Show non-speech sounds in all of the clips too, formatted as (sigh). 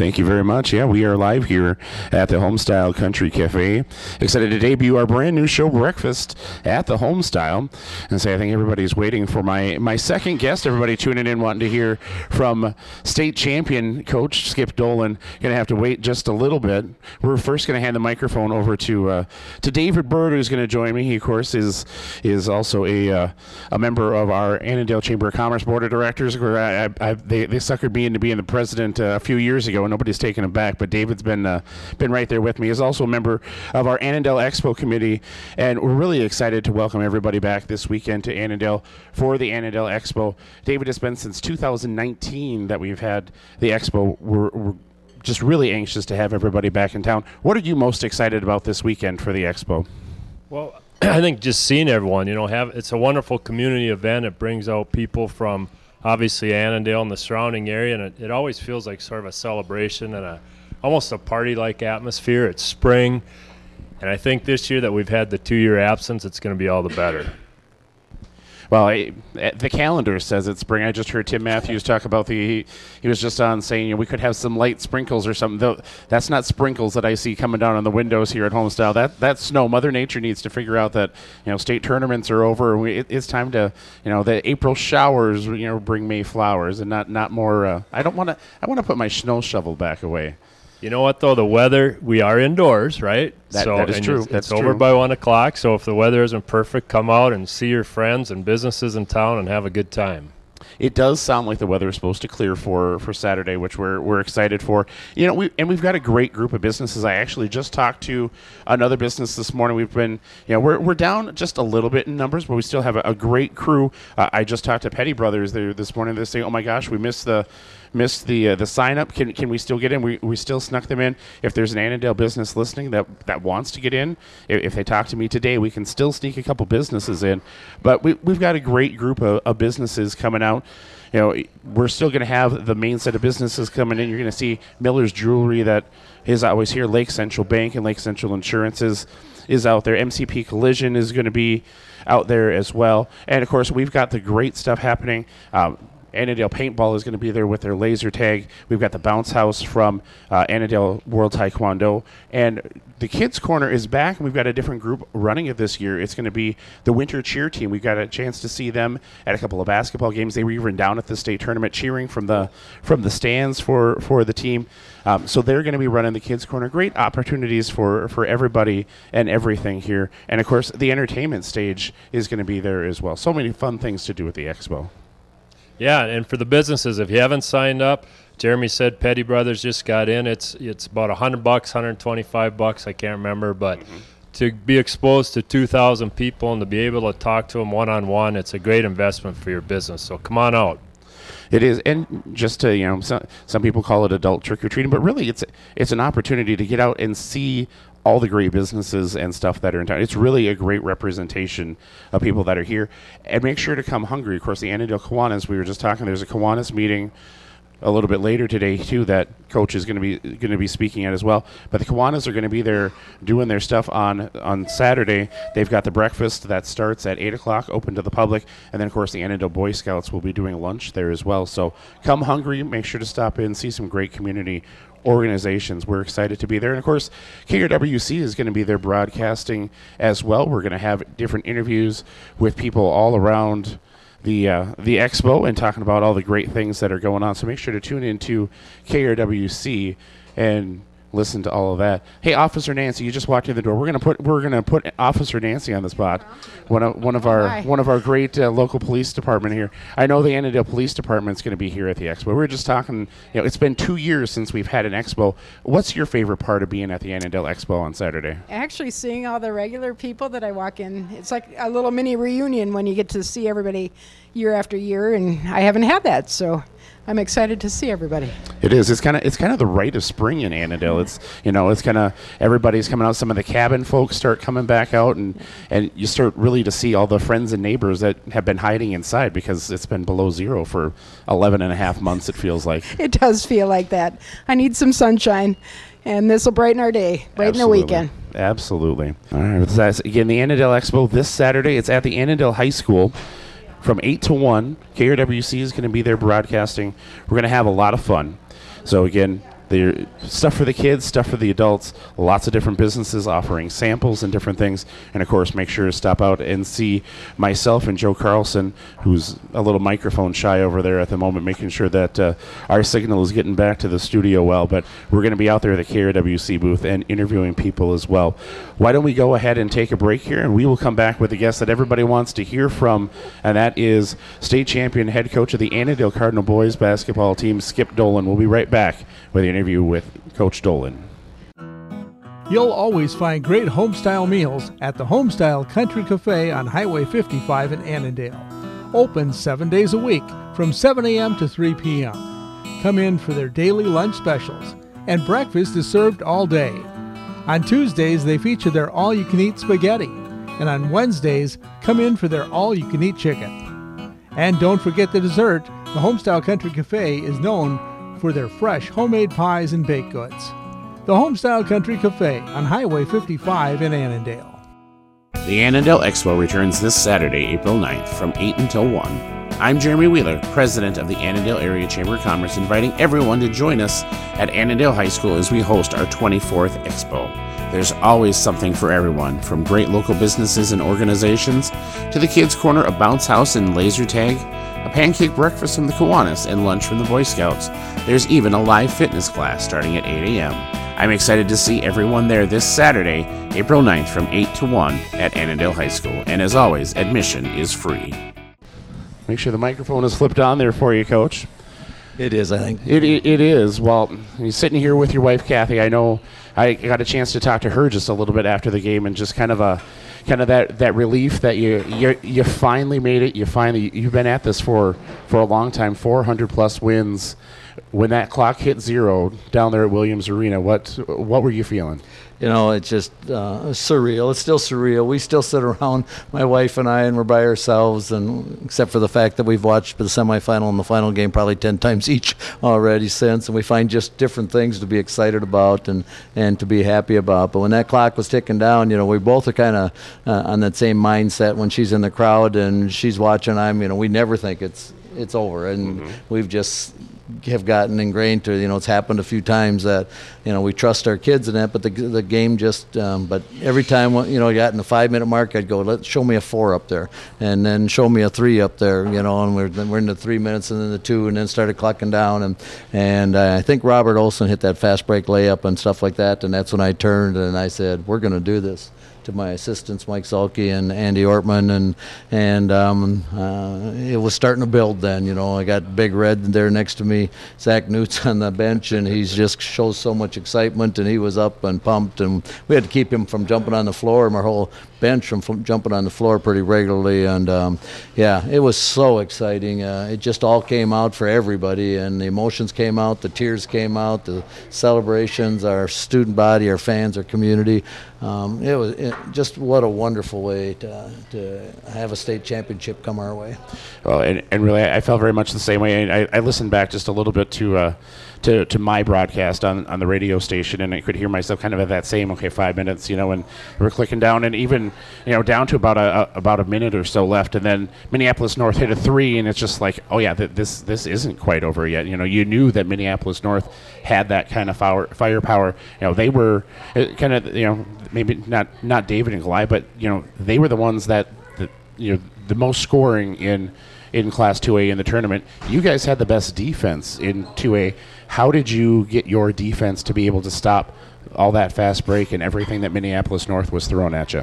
Thank you very much. Yeah, we are live here at the Homestyle Country Cafe. Excited to debut our brand new show, Breakfast at the Homestyle. And say, I think everybody's waiting for my, my second guest. Everybody tuning in, wanting to hear from state champion coach Skip Dolan. Going to have to wait just a little bit. We're first going to hand the microphone over to uh, to David Bird, who's going to join me. He, of course, is is also a uh, a member of our Annandale Chamber of Commerce Board of Directors. Where I, I, I, they, they suckered me into being the president uh, a few years ago, nobody's taken him back. But David's been uh, been right there with me. He's also a member of our Annandale Expo committee, and we're really excited to welcome everybody back this weekend to Annandale for the Annandale Expo. David, it's been since 2019 that we've had the expo. We're, we're just really anxious to have everybody back in town. What are you most excited about this weekend for the expo? Well, (clears throat) I think just seeing everyone, you know, have it's a wonderful community event. It brings out people from obviously Annandale and the surrounding area, and it, it always feels like sort of a celebration and a almost a party-like atmosphere. It's spring, and I think this year that we've had the two-year absence, it's going to be all the better. Well, I, the calendar says it's spring. I just heard Tim Matthews talk about the. He, he was just on saying you know, we could have some light sprinkles or something. Though that's not sprinkles that I see coming down on the windows here at Homestyle. That that's snow. Mother Nature needs to figure out that you know state tournaments are over. We, it, it's time to you know the April showers you know bring May flowers and not not more. Uh, I don't want to. I want to put my snow shovel back away. You know what though? The weather we are indoors, right? That, so, that is true. It's, That's it's over true. by one o'clock. So if the weather isn't perfect, come out and see your friends and businesses in town and have a good time. It does sound like the weather is supposed to clear for for Saturday, which we're we're excited for. You know, we and we've got a great group of businesses. I actually just talked to another business this morning. We've been, you know, we're we're down just a little bit in numbers, but we still have a, a great crew. Uh, I just talked to Petty Brothers there this morning. They're saying, "Oh my gosh, we missed the." Missed the uh, the sign up. Can, can we still get in? We, we still snuck them in. If there's an Annandale business listening that, that wants to get in, if, if they talk to me today, we can still sneak a couple businesses in. But we, we've got a great group of, of businesses coming out. You know, we're still going to have the main set of businesses coming in. You're going to see Miller's Jewelry that is always here. Lake Central Bank and Lake Central Insurances is out there. MCP Collision is going to be out there as well. And of course, we've got the great stuff happening. Um, Annandale Paintball is going to be there with their laser tag. We've got the Bounce House from uh, Annandale World Taekwondo. And the Kids Corner is back, and we've got a different group running it this year. It's going to be the Winter Cheer Team. We've got a chance to see them at a couple of basketball games. They were even down at the state tournament cheering from the from the stands for, for the team. Um, so they're going to be running the Kids Corner. Great opportunities for, for everybody and everything here. And of course, the entertainment stage is going to be there as well. So many fun things to do at the expo. Yeah, and for the businesses, if you haven't signed up, Jeremy said Petty Brothers just got in. It's it's about hundred bucks, hundred twenty-five bucks. I can't remember, but mm-hmm. to be exposed to two thousand people and to be able to talk to them one-on-one, it's a great investment for your business. So come on out. It is, and just to you know, some, some people call it adult trick or treating, but really, it's it's an opportunity to get out and see all the great businesses and stuff that are in town. It's really a great representation of people that are here. And make sure to come hungry. Of course, the Annandale Kiwanis, we were just talking, there's a Kiwanis meeting a little bit later today too that coach is going to be going to be speaking at as well. But the Kiwanis are going to be there doing their stuff on on Saturday. They've got the breakfast that starts at eight o'clock, open to the public, and then of course the Annandale Boy Scouts will be doing lunch there as well. So come hungry. Make sure to stop in, see some great community organizations. We're excited to be there. And of course, KRWC is going to be there broadcasting as well. We're going to have different interviews with people all around the uh, the expo and talking about all the great things that are going on. So make sure to tune into KRWC and listen to all of that. Hey, Officer Nancy, you just walked in the door. We're gonna put we're gonna put Officer Nancy on the spot. One of one of our Hi. one of our great uh, local police department here. I know the Annandale Police Department's going to be here at the expo. We were just talking. You know, it's been two years since we've had an expo. What's your favorite part of being at the Annandale Expo on Saturday? Actually, seeing all the regular people that I walk in, it's like a little mini reunion when you get to see everybody year after year, and I haven't had that, so I'm excited to see everybody. It is. It's kind of it's kind of the rite of spring in Annandale. It's you know it's kind of everybody's coming out. Some of the cabin folks start coming back out, and and you start really to see all the friends and neighbors that have been hiding inside because it's been below zero for 11 and a half months. It feels like. (laughs) It does feel like that. I need some sunshine, and this will brighten our day, brighten the weekend. Absolutely. All right. So that's, again, the Annandale Expo this Saturday. It's at the Annandale High School from 8 to 1. KRWC is going to be there broadcasting. We're going to have a lot of fun. So, again, Stuff for the kids, stuff for the adults. Lots of different businesses offering samples and different things. And of course, make sure to stop out and see myself and Joe Carlson, who's a little microphone shy over there at the moment, making sure that uh, our signal is getting back to the studio well. But we're going to be out there at the KRWC booth and interviewing people as well. Why don't we go ahead and take a break here, and we will come back with a guest that everybody wants to hear from, and that is state champion head coach of the Annandale Cardinal boys basketball team, Skip Dolan. We'll be right back with the interview with Coach Dolan. You'll always find great homestyle meals at the Homestyle Country Cafe on Highway 55 in Annandale. Open seven days a week from 7 a.m. to 3 p.m. Come in for their daily lunch specials, and breakfast is served all day. On Tuesdays, they feature their all you can eat spaghetti, and on Wednesdays, come in for their all you can eat chicken. And don't forget the dessert. The Homestyle Country Cafe is known for their fresh homemade pies and baked goods. The Homestyle Country Cafe on Highway 55 in Annandale. The Annandale Expo returns this Saturday, April 9th from 8 until 1. I'm Jeremy Wheeler, president of the Annandale Area Chamber of Commerce, inviting everyone to join us at Annandale High School as we host our 24th Expo. There's always something for everyone, from great local businesses and organizations to the Kids Corner, a bounce house and laser tag, a pancake breakfast from the Kiwanis, and lunch from the Boy Scouts. There's even a live fitness class starting at 8 a.m. I'm excited to see everyone there this Saturday, April 9th from 8 to 1 at Annandale High School. And as always, admission is free. Make sure the microphone is flipped on there for you, Coach. It is, I think. It, it, it is. Well, you're sitting here with your wife, Kathy. I know I got a chance to talk to her just a little bit after the game, and just kind of a kind of that, that relief that you, you you finally made it. You finally you've been at this for for a long time, 400 plus wins. When that clock hit zero down there at Williams Arena, what what were you feeling? you know, it's just uh, surreal. It's still surreal. We still sit around, my wife and I, and we're by ourselves, and except for the fact that we've watched the semifinal and the final game probably ten times each already since, and we find just different things to be excited about and and to be happy about. But when that clock was ticking down, you know, we both are kind of uh, on that same mindset. When she's in the crowd and she's watching, I'm, you know, we never think it's it's over, and mm-hmm. we've just have gotten ingrained to. You know, it's happened a few times that you know we trust our kids in that, but the the game just. Um, but every time you know, I got in the five minute mark, I'd go, let show me a four up there, and then show me a three up there. You know, and we're we're in the three minutes and then the two, and then started clocking down, and and uh, I think Robert Olson hit that fast break layup and stuff like that, and that's when I turned and I said, we're going to do this to my assistants, Mike Zalke and Andy Ortman, and and um, uh, it was starting to build. Then you know I got Big Red there next to me, Zach Newt's (laughs) on the bench, and he just shows so much excitement, and he was up and pumped, and we had to keep him from jumping on the floor. My whole bench from, jumping on the floor pretty regularly, and um, yeah, it was so exciting. Uh, it just all came out for everybody, and the emotions came out, the tears came out, the celebrations, our student body, our fans, our community. Um, it was it, just what a wonderful way to, to have a state championship come our way. Well, and, and really, I felt very much the same way. I, I listened back just a little bit to. Uh, to, to my broadcast on, on the radio station, and I could hear myself kind of at that same okay five minutes, you know, and we're clicking down, and even you know down to about a, a, about a minute or so left, and then Minneapolis North hit a three, and it's just like oh yeah, th- this this isn't quite over yet. You know, you knew that Minneapolis North had that kind of fire, firepower. You know, they were uh, kind of you know maybe not not David and Goliath, but you know they were the ones that, that you know the most scoring in in Class 2A in the tournament. You guys had the best defense in 2A. How did you get your defense to be able to stop all that fast break and everything that Minneapolis North was throwing at you?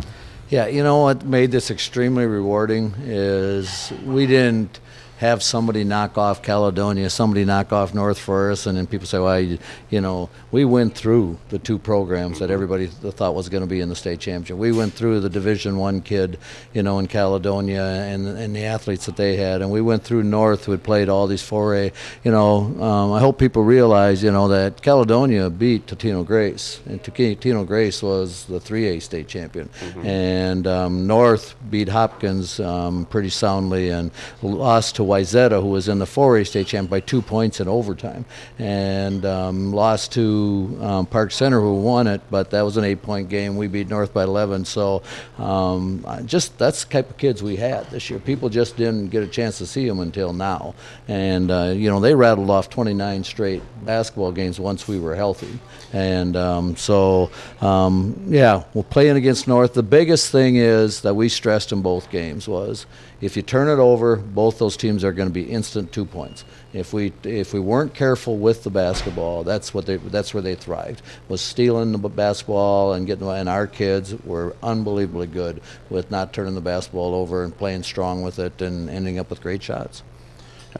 Yeah, you know what made this extremely rewarding is we didn't have somebody knock off Caledonia, somebody knock off North Forest, and then people say, well, you, you know, we went through the two programs that everybody thought was going to be in the state championship. We went through the Division One kid, you know, in Caledonia and, and the athletes that they had, and we went through North who had played all these 4A. You know, um, I hope people realize, you know, that Caledonia beat Totino Grace, and Totino Grace was the 3A state champion, mm-hmm. and um, North beat Hopkins um, pretty soundly and lost to Wayzata, who was in the 4A state champ by two points in overtime, and um, lost to um, Park Center, who won it. But that was an eight-point game. We beat North by 11. So, um, just that's the type of kids we had this year. People just didn't get a chance to see them until now, and uh, you know they rattled off 29 straight basketball games once we were healthy, and um, so um, yeah, we're playing against North. The biggest thing is that we stressed in both games was if you turn it over, both those teams are going to be instant two points. If we if we weren't careful with the basketball, that's what they that's where they thrived was stealing the basketball and getting. And our kids were unbelievably good with not turning the basketball over and playing strong with it and ending up with great shots.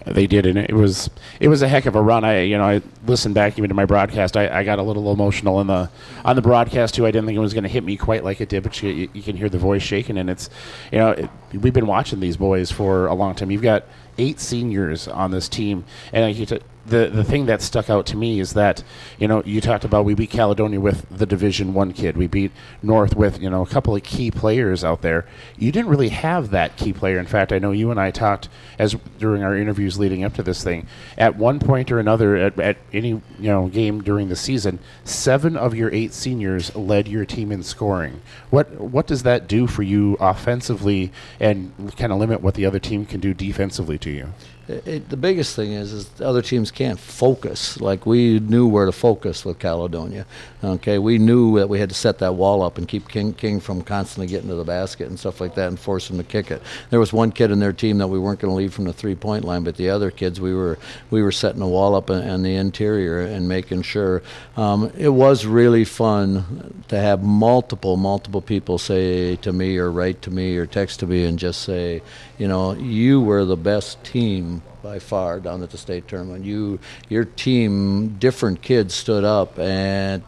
They did, and it was it was a heck of a run. I you know I listened back even to my broadcast. I, I got a little emotional in the on the broadcast too. I didn't think it was going to hit me quite like it did, but you, you can hear the voice shaking, and it's you know it, we've been watching these boys for a long time. You've got eight seniors on this team, and you t- the the thing that stuck out to me is that you know you talked about we beat Caledonia with the Division One kid, we beat North with you know a couple of key players out there. You didn't really have that key player. In fact, I know you and I talked as during our interviews leading up to this thing. At one point or another, at, at any you know game during the season, seven of your eight seniors led your team in scoring. What what does that do for you offensively, and kind of limit what the other team can do defensively to you? It, the biggest thing is, is other teams can't focus. Like we knew where to focus with Caledonia. Okay, we knew that we had to set that wall up and keep King, King from constantly getting to the basket and stuff like that, and force him to kick it. There was one kid in their team that we weren't going to leave from the three-point line, but the other kids we were we were setting the wall up in, in the interior and making sure. Um, it was really fun to have multiple multiple people say to me or write to me or text to me and just say, you know, you were the best team by far down at the state tournament. You, your team, different kids stood up and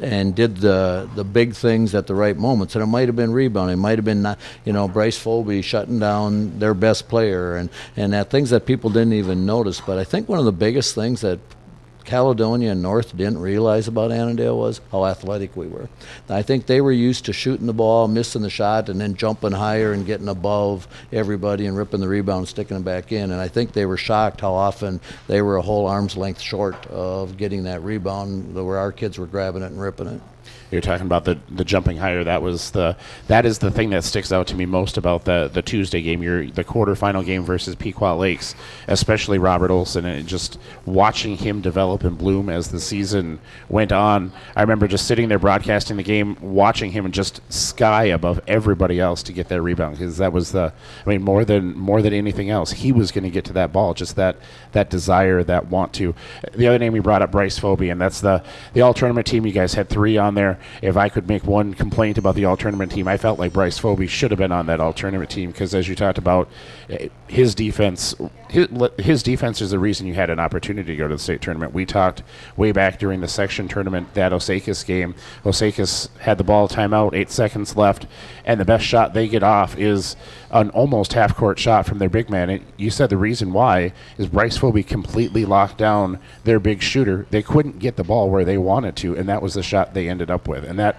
and did the the big things at the right moments. And it might have been rebounding, it might have been, you know, Bryce Folby shutting down their best player, and and that things that people didn't even notice. But I think one of the biggest things that Caledonia and North didn't realize about Annandale was how athletic we were. I think they were used to shooting the ball, missing the shot, and then jumping higher and getting above everybody and ripping the rebound, sticking it back in. And I think they were shocked how often they were a whole arm's length short of getting that rebound, where our kids were grabbing it and ripping it. You're talking about the the jumping higher. That was the that is the thing that sticks out to me most about the the Tuesday game. Your the quarterfinal game versus Pequot Lakes, especially Robert Olson, and just watching him develop and bloom as the season went on. I remember just sitting there broadcasting the game, watching him just sky above everybody else to get that rebound because that was the. I mean, more than more than anything else, he was going to get to that ball. Just that that desire, that want to. The other name we brought up, Bryce Folby, and that's the the all tournament team. You guys had three on there if I could make one complaint about the all tournament team, I felt like Bryce Folby should have been on that all tournament team because, as you talked about, eh, his defense, his, defense is the reason you had an opportunity to go to the state tournament. We talked way back during the section tournament that Osakis game. Osakis had the ball timeout, eight seconds left, and the best shot they get off is an almost half court shot from their big man. And you said the reason why is Bryce Folby completely locked down their big shooter. They couldn't get the ball where they wanted to, and that was the shot they ended up with. And that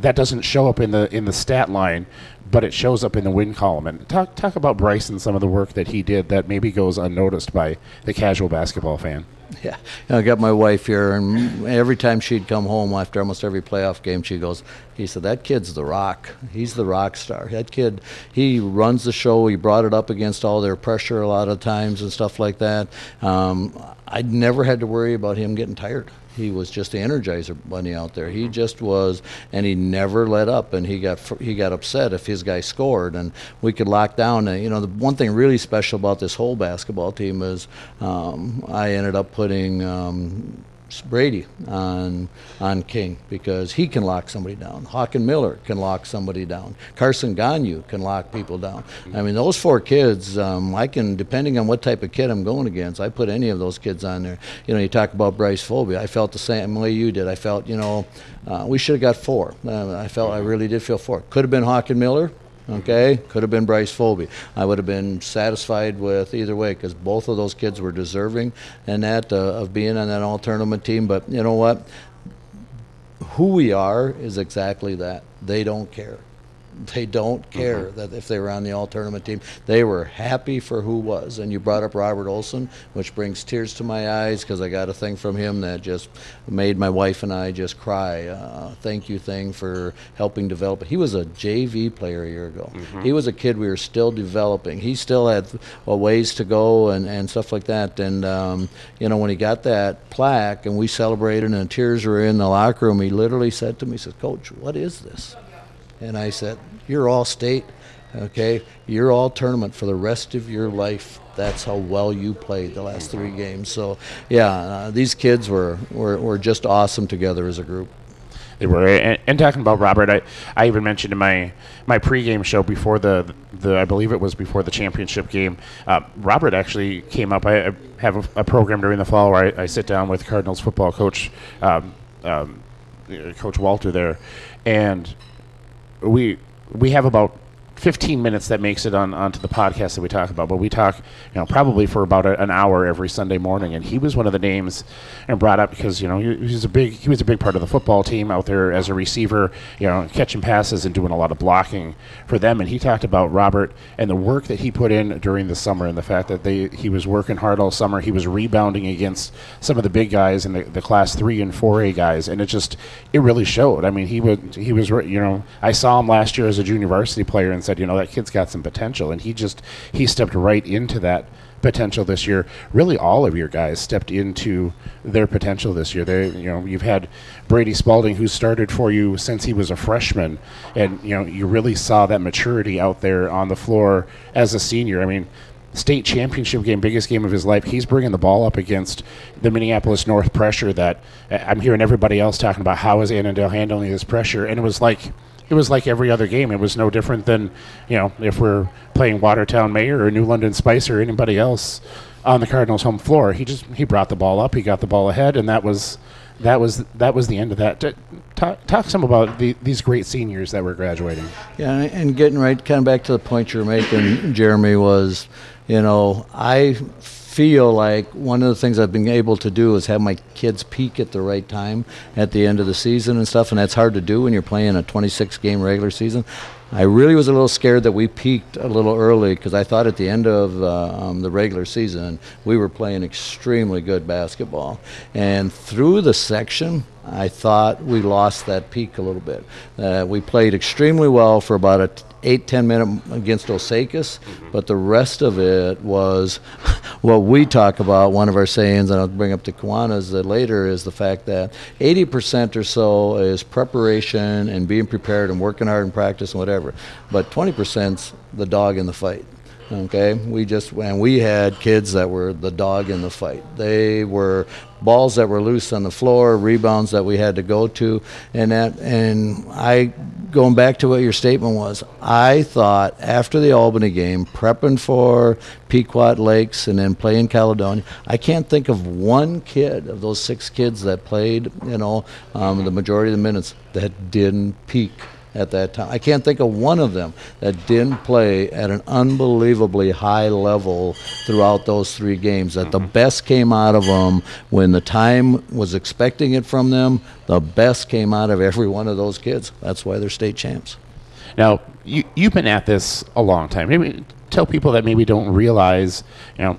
that doesn't show up in the in the stat line, but it shows up in the win column. And talk talk about Bryce and some of the work that he did that maybe goes unnoticed by the casual basketball fan. (laughs) Yeah, I got my wife here, and every time she'd come home after almost every playoff game, she goes, "He said that kid's the rock. He's the rock star. That kid, he runs the show. He brought it up against all their pressure a lot of times and stuff like that. Um, I never had to worry about him getting tired." He was just the energizer bunny out there. He just was, and he never let up. And he got he got upset if his guy scored, and we could lock down. And, you know, the one thing really special about this whole basketball team is um, I ended up putting. Um, Brady on on King because he can lock somebody down. Hawken Miller can lock somebody down. Carson Ganyu can lock people down. I mean, those four kids, um, I can, depending on what type of kid I'm going against, I put any of those kids on there. You know, you talk about Bryce Folby. I felt the same way you did. I felt, you know, uh, we should have got four. Uh, I felt, I really did feel four. Could have been Hawken Miller. Okay, could have been Bryce Folby. I would have been satisfied with either way because both of those kids were deserving and that uh, of being on that all tournament team. But you know what? Who we are is exactly that. They don't care they don't care that if they were on the all tournament team. They were happy for who was. And you brought up Robert Olson, which brings tears to my eyes because I got a thing from him that just made my wife and I just cry. Uh, thank you thing for helping develop. He was a JV player a year ago. He was a kid we were still developing. He still had a ways to go and, and stuff like that. And um, you know when he got that plaque and we celebrated and tears were in the locker room, he literally said to me, he said, "Coach, what is this?" And I said, You're all state, okay? You're all tournament for the rest of your life. That's how well you played the last three games. So, yeah, uh, these kids were, were, were just awesome together as a group. They were, and, and talking about Robert, I, I even mentioned in my my pregame show before the the I believe it was before the championship game. Uh, Robert actually came up. I, I have a, a program during the fall where I, I sit down with Cardinals football coach, um, um, uh, Coach Walter there, and we we have about 15 minutes that makes it on onto the podcast that we talk about, but we talk, you know, probably for about a, an hour every Sunday morning. And he was one of the names and brought up because you know he, he's a big he was a big part of the football team out there as a receiver, you know, catching passes and doing a lot of blocking for them. And he talked about Robert and the work that he put in during the summer and the fact that they he was working hard all summer. He was rebounding against some of the big guys and the, the class three and four A guys, and it just it really showed. I mean, he would he was you know I saw him last year as a junior varsity player and said you know that kid's got some potential, and he just he stepped right into that potential this year. Really, all of your guys stepped into their potential this year. They, you know, you've had Brady Spalding who started for you since he was a freshman, and you know you really saw that maturity out there on the floor as a senior. I mean. State championship game, biggest game of his life. He's bringing the ball up against the Minneapolis North pressure. That uh, I'm hearing everybody else talking about. How is Annandale handling this pressure? And it was like it was like every other game. It was no different than, you know, if we're playing Watertown Mayer or New London Spicer or anybody else on the Cardinals' home floor. He just he brought the ball up, he got the ball ahead, and that was that was that was the end of that. T- Talk, talk some about the, these great seniors that were graduating. Yeah, and getting right kind of back to the point you're making, Jeremy, was, you know, I feel like one of the things I've been able to do is have my kids peak at the right time at the end of the season and stuff, and that's hard to do when you're playing a 26 game regular season. I really was a little scared that we peaked a little early because I thought at the end of uh, um, the regular season we were playing extremely good basketball. And through the section, I thought we lost that peak a little bit. Uh, we played extremely well for about a t- eight ten minute against Osakis, but the rest of it was (laughs) what we talk about. One of our sayings, and I'll bring up the Kiwanis uh, later, is the fact that 80% or so is preparation and being prepared and working hard in practice and whatever, but 20%'s the dog in the fight. Okay, we just and we had kids that were the dog in the fight. They were balls that were loose on the floor, rebounds that we had to go to, and that and I going back to what your statement was. I thought after the Albany game, prepping for Pequot Lakes and then playing Caledonia, I can't think of one kid of those six kids that played, you know, um, the majority of the minutes that didn't peak at that time. I can't think of one of them that didn't play at an unbelievably high level throughout those three games. That the mm-hmm. best came out of them when the time was expecting it from them. The best came out of every one of those kids. That's why they're state champs. Now, you, you've been at this a long time. Maybe tell people that maybe don't realize, you know,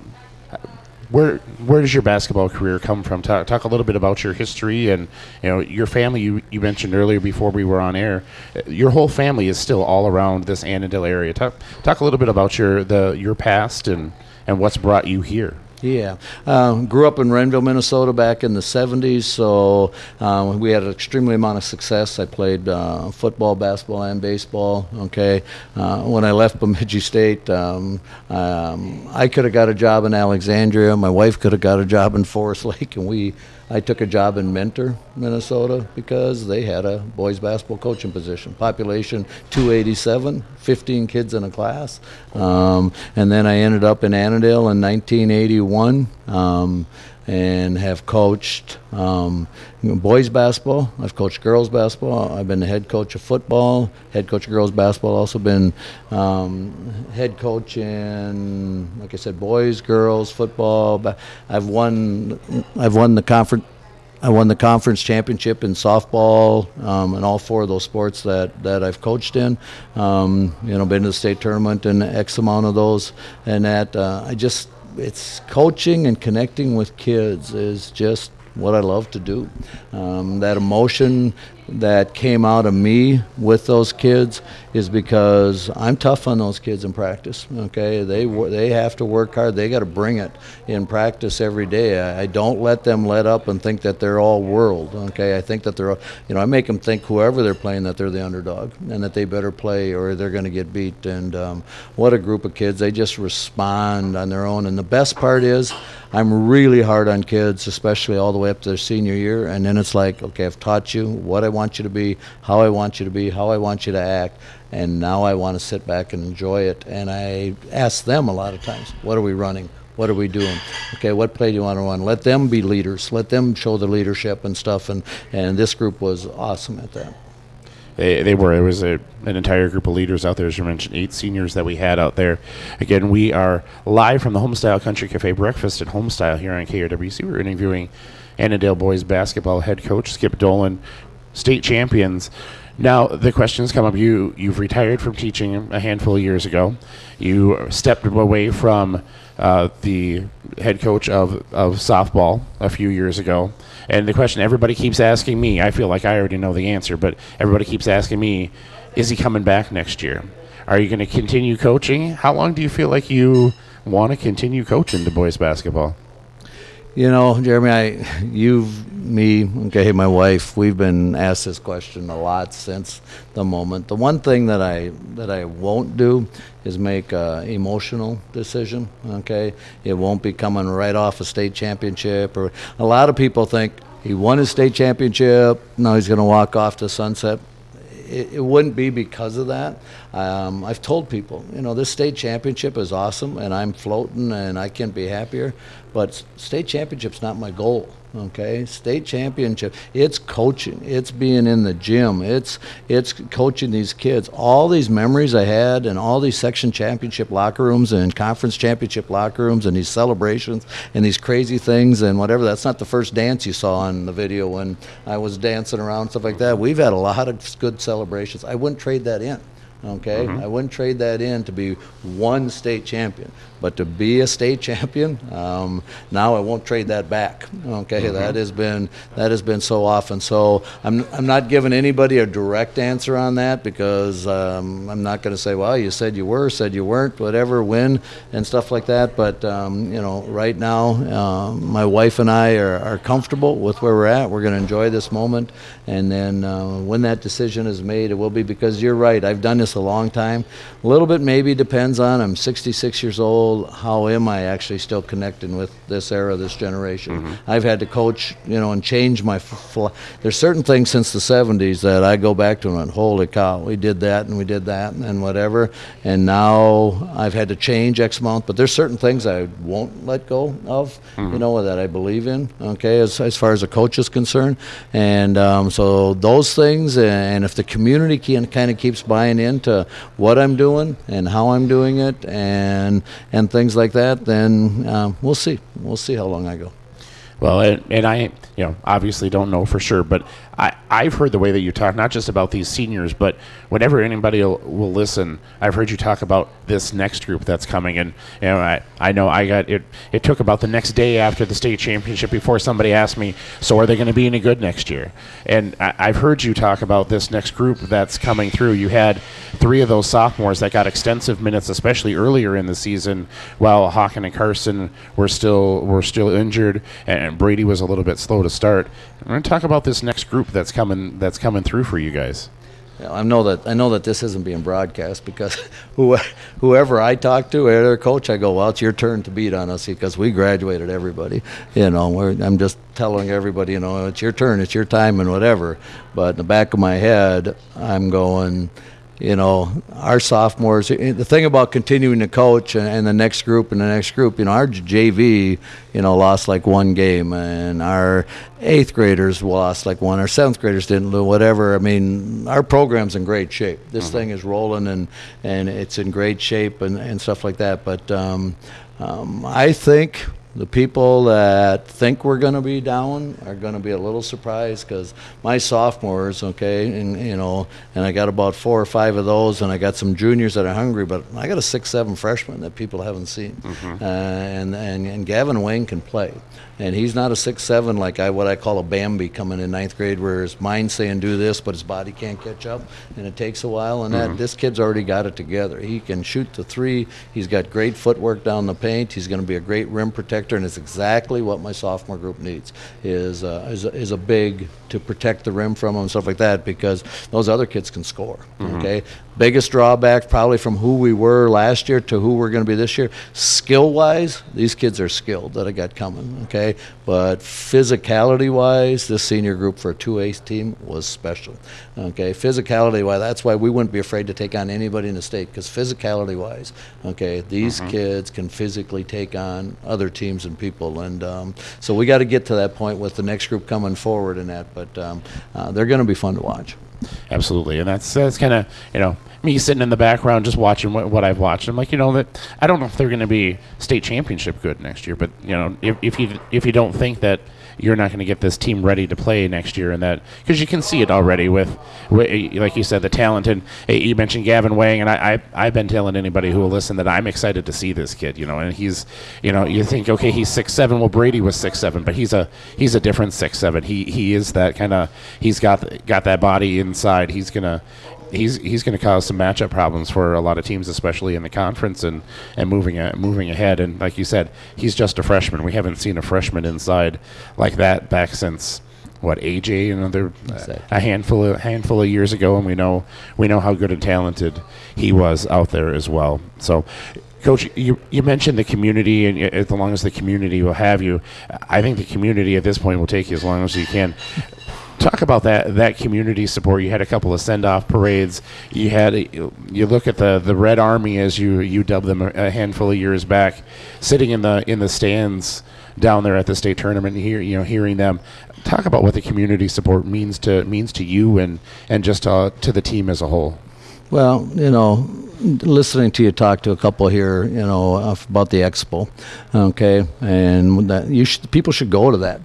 where where does your basketball career come from? Talk, talk a little bit about your history and you know your family. You, you mentioned earlier before we were on air, your whole family is still all around this Annandale area. Talk talk a little bit about your the your past and and what's brought you here. Yeah. Um, grew up in Renville, Minnesota back in the 70s, so um, we had an extremely amount of success. I played uh, football, basketball, and baseball. Okay. Uh, when I left Bemidji State, um, um, I could have got a job in Alexandria. My wife could have got a job in Forest (laughs) Lake, and we. I took a job in Mentor, Minnesota, because they had a boys basketball coaching position. Population 287, 15 kids in a class. Um, and then I ended up in Annandale in 1981 um, and have coached um, boys basketball. I've coached girls basketball. I've been the head coach of football, head coach of girls basketball. Also been um, head coach in, like I said, boys, girls, football. Ba- I've won. I've won the conference. I won the conference championship in softball um, and all four of those sports that, that I've coached in. Um, you know, been to the state tournament and X amount of those, and that uh, I just it's coaching and connecting with kids is just what I love to do. Um, that emotion that came out of me with those kids is because I'm tough on those kids in practice. Okay, they they have to work hard. They got to bring it in practice every day. I, I, don't let them let up and think that they're all world. Okay, I think that they're you know I make them think whoever they're playing that they're the underdog and that they better play or they're going to get beat. And um, what a group of kids! They just respond on their own. And the best part is. I'm really hard on kids, especially all the way up to their senior year. And then it's like, okay, I've taught you what I want you to be, how I want you to be, how I want you to act. And now I want to sit back and enjoy it. And I ask them a lot of times, what are we running? What are we doing? Okay, what play do you want to run? Let them be leaders. Let them show the leadership and stuff. And, and this group was awesome at that. They, they were. It was a, an entire group of leaders out there, as you mentioned, eight seniors that we had out there. Again, we are live from the Homestyle Country Cafe breakfast at Homestyle here on KRWC. We're interviewing Annandale boys basketball head coach Skip Dolan, state champions. Now the questions come up. You you've retired from teaching a handful of years ago. You stepped away from uh, the head coach of, of softball a few years ago. And the question everybody keeps asking me, I feel like I already know the answer, but everybody keeps asking me, is he coming back next year? Are you going to continue coaching? How long do you feel like you want to continue coaching the boys basketball? You know, Jeremy, I, you've, me, okay, my wife, we've been asked this question a lot since the moment. The one thing that I that I won't do is make an emotional decision. Okay, it won't be coming right off a state championship. Or a lot of people think he won his state championship. Now he's going to walk off to sunset it, it, wouldn't be because of that. Um, I've told people, you know, this state championship is awesome, and I'm floating, and I can't be happier. But state championship's not my goal. Okay, state championship. It's coaching. It's being in the gym. It's it's coaching these kids. All these memories I had, and all these section championship locker rooms and conference championship locker rooms, and these celebrations and these crazy things and whatever. That's not the first dance you saw in the video when I was dancing around stuff like that. We've had a lot of good celebrations. I wouldn't trade that in. Okay, mm-hmm. I wouldn't trade that in to be one state champion, but to be a state (laughs) champion, um, now I won't trade that back. Okay, mm-hmm. that has been that has been so often. So I'm I'm not giving anybody a direct answer on that because um, I'm not going to say, well, you said you were, said you weren't, whatever, win and stuff like that. But um, you know, right now, uh, my wife and I are, are comfortable with where we're at. We're going to enjoy this moment, and then uh, when that decision is made, it will be because you're right. I've done this a long time. A little bit maybe depends on I'm 66 years old. How am I actually still connecting with this era, this generation? Mm-hmm. I've had to coach, you know, and change my. Fl- There's certain things since the 70s that I go back to and went, holy cow, we did that and we did that and whatever. And now I've had to change X amount, but there's certain things I won't let go of, mm-hmm. you know, that I believe in. Okay, as as far as a coach is concerned, and um, so those things, and if the community can kind of keeps buying into what I'm doing and how I'm doing it and and things like that, then um, we'll see. We'll see how long I go. Well, and, and I, you know, obviously don't know for sure, but I, I've heard the way that you talk, not just about these seniors, but whenever anybody will, will listen, I've heard you talk about this next group that's coming. And, you know, I, I know I got it, it took about the next day after the state championship before somebody asked me, so are they going to be any good next year? And I, I've heard you talk about this next group that's coming through. You had three of those sophomores that got extensive minutes, especially earlier in the season, while Hawken and Carson were still, were still injured, and Brady was a little bit slow to start. We're going to talk about this next group that's coming that's coming through for you guys. I know that I know that this isn't being broadcast because (laughs) who, whoever I talk to, their coach, I go, well, it's your turn to beat on us because we graduated everybody. You know, I'm just telling everybody, you know, it's your turn, it's your time, and whatever. But in the back of my head, I'm going you know, our sophomores, eh, the thing about continuing to coach and, and, the next group and the next group, you know, our JV, you know, lost like one game and our eighth graders lost like one, our seventh graders didn't lose, whatever. I mean, our program's in great shape. This mm-hmm. thing is rolling and, and it's in great shape and, and stuff like that. But um, um, I think The people that think we're going to be down are going to be a little surprised because my sophomores, okay, and you know, and I got about four or five of those, and I got some juniors that are hungry, but I got a six, seven freshman that people haven't seen, uh, and, and and Gavin Wayne can play, and he's not a six, seven like I what I call a Bambi coming in ninth grade, where his mind's saying do this, but his body can't catch up, and it takes a while. And that this kid's already got it together. He can shoot the three. He's got great footwork down the paint. He's going to be a great rim protector, and it's exactly what my sophomore group needs is uh, is, a, is a big to protect the rim from them and stuff like that because those other kids can score. Okay, biggest drawback probably from who we were last year to who we're going to be this year. Skill wise, these kids are skilled that I got coming. Okay, but physicality wise, this senior group for a two A team was special. Okay, physicality wise, that's why we wouldn't be afraid to take on anybody in the state because physicality wise, okay, these kids can physically take on other teams and people, and um, so we got to get to that point with the next group coming forward in that. But um, uh, they're going to be fun to watch. Absolutely, and that's that's kind of you know me sitting in the background just watching what, what I've watched. I'm like, you know that I don't know if they're going to be state championship good next year, but you know if, if you if you don't think that you're not going to get this team ready to play next year, and that because you can see it already with, with, like you said, the talent. And uh, you mentioned Gavin Wang, and I, I I've been telling anybody who will listen that I'm excited to see this kid. You know, and he's you know you think okay he's six seven. Well, Brady was six seven, but he's a he's a different six seven. He he is that kind of he's got got that body inside. He's gonna he's he's going to cause some matchup problems for a lot of teams, especially in the conference and and moving a, moving ahead. And like you said, he's just a freshman. We haven't seen a freshman inside like that back since what AJ another Exactly. a handful of handful of years ago, and we know we know how good and talented he was out there as well. So. Coach, you, you mentioned the community, and as long as the community will have you, I think the community at this point will take you as long as you can talk about that that community support. You had a couple of send off parades. You had a, you look at the the Red Army as you you dubbed them a, handful of years back, sitting in the in the stands down there at the state tournament. Hear you know hearing them talk about what the community support means to means to you and and just uh, to the team as a whole. Well, you know, listening to you talk to a couple here, you know, about the expo, okay, and that you should, people should go to that.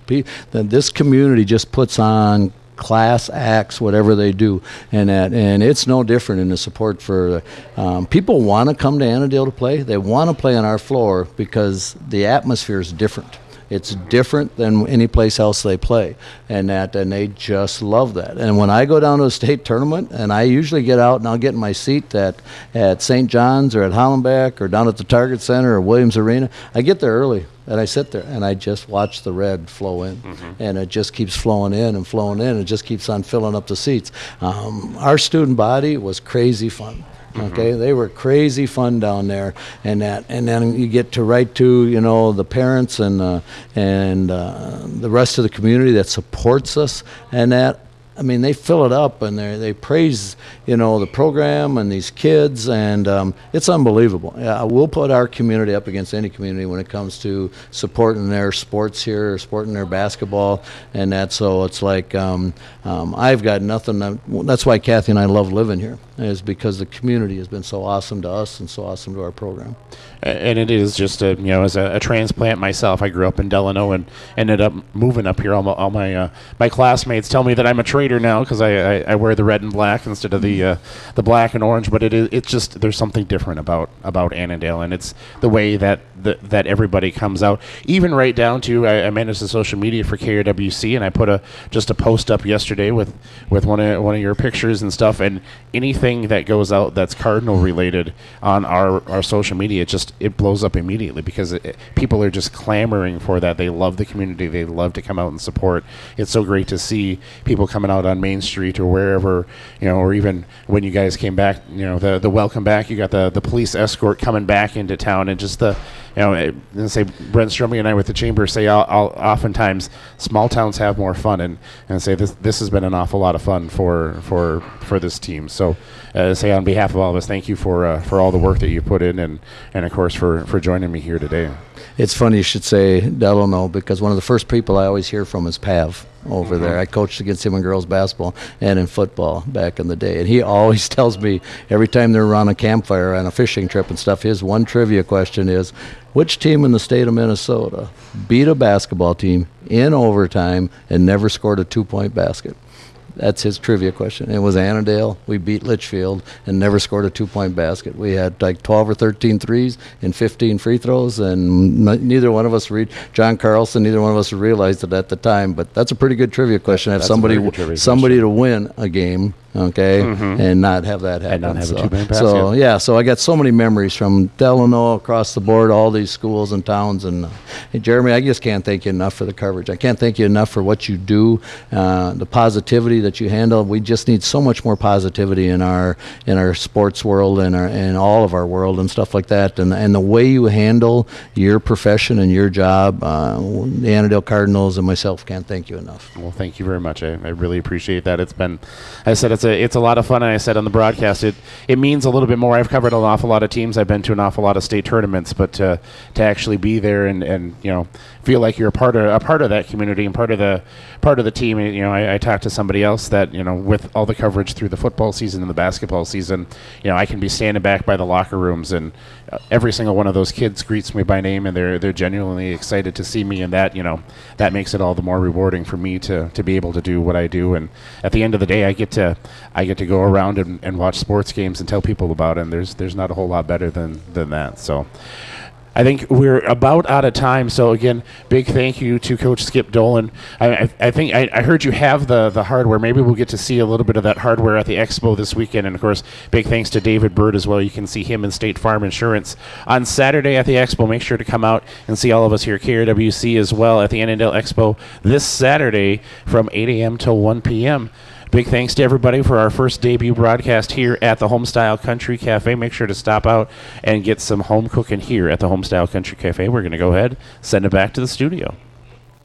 That this community just puts on class acts, whatever they do, and that, and it's no different in the support for. Um, people want to come to Annandale to play. They want to play on our floor because the atmosphere is different. It's different than any place else they play, and that and they just love that. And when I go down to a state tournament, and I usually get out and I'll get in my seat at at St. John's or at Halenbeck or down at the Target Center or Williams Arena, I get there early and I sit there and I just watch the red flow in, and it just keeps flowing in and flowing in. It just keeps on filling up the seats. Um, our student body was crazy fun. Okay, they were crazy fun down there, and that, and then you get to write to you know the parents and uh, and uh, the rest of the community that supports us, and that I mean, they fill it up and they they praise you know the program and these kids, and um, it's unbelievable. Yeah, we'll put our community up against any community when it comes to supporting their sports here, supporting their basketball, and that. So it's like um, um, I've got nothing. that- That's why Kathy and I love living here, is because the community has been so awesome to us and so awesome to our program. And it is just a you know as a, a transplant myself i grew up in delano and ended up moving up here all my, all my uh, my classmates tell me that i'm a traitor now because I, I, I wear the red and black instead of the uh, the black and orange but it is it's just there's something different about about annandale and it's the way that the, that everybody comes out. Even right down to I, I manage the social media for krwc and i put a just a post up yesterday with with one of one of your pictures and stuff and anything that goes out that's cardinal related on our our social media it just it blows up immediately because it, it- people are just clamoring for that. They love the community. They love to come out and support. It's so great to see people coming out on main street or wherever you know or even when you guys came back you know the the welcome back you got the the police escort coming back into town and just the you know, and say Brent Stromey and I with the chamber say I'll, I'll, oftentimes small towns have more fun, and, and say this this has been an awful lot of fun for for for this team. So, uh, say on behalf of all of us, thank you for uh, for all the work that you put in, and and of course for for joining me here today. It's funny you should say Delano because one of the first people I always hear from is Pav. Over there. Mm-hmm. I coached against him in girls basketball and in football back in the day. And he (laughs) always tells me every time they're around a campfire on a fishing trip and stuff, his one trivia question is which team in the state of Minnesota beat a basketball team in overtime and never scored a two point basket? That's his trivia question. It was Annandale. We beat Litchfield and never scored a two point basket. We had like 12 or 13 threes and 15 free throws, and n- neither one of us read John Carlson. Neither one of us realized it at the time. But that's a pretty good trivia question. Have somebody somebody to win a game, okay, and not have that happen. And not have a so, two-point basket. so yeah, so I got so many memories from Delano across the board, all these schools and towns. And uh, hey, Jeremy, I just can't thank you enough for the coverage. I can't thank you enough for what you do, uh, the positivity that you handle. We just need so much more positivity in our in our sports world and our all of our world and stuff like that. And and the way you handle your profession and your job, uh, the Annandale Cardinals and myself can't thank you enough. Well, thank you very much. I, I really appreciate that. It's been, I said it's a it's a lot of fun, and I said on the broadcast it it means a little bit more. I've covered an awful lot of teams. I've been to an awful lot of state tournaments, but to to actually be there and, and you know feel like you're a part of a part of that community and part of the part of the team. You know, I, I talked to somebody else that you know with all the coverage through the football season and the basketball season, you know, I can be standing back by the locker rooms and uh, every single one of those kids greets me by name and they're they're genuinely excited to see me and that you know that makes it all the more rewarding for me to to be able to do what I do and at the end of the day I get to I get to go around and, and watch sports games and tell people about it and there's there's not a whole lot better than than that so I think we're about out of time. So again, big thank you to Coach Skip Dolan. I, I, I think I, I heard you have the the hardware. Maybe we'll get to see a little bit of that hardware at the expo this weekend. And of course, big thanks to David Bird as well. You can see him in State Farm Insurance on Saturday at the expo. Make sure to come out and see all of us here at KRWC as well at the Annandale Expo this Saturday from 8 a.m. till 1 p.m. Big thanks to everybody for our first debut broadcast here at the Homestyle Country Cafe. Make sure to stop out and get some home cooking here at the Homestyle Country Cafe. We're going to go ahead, send it back to the studio.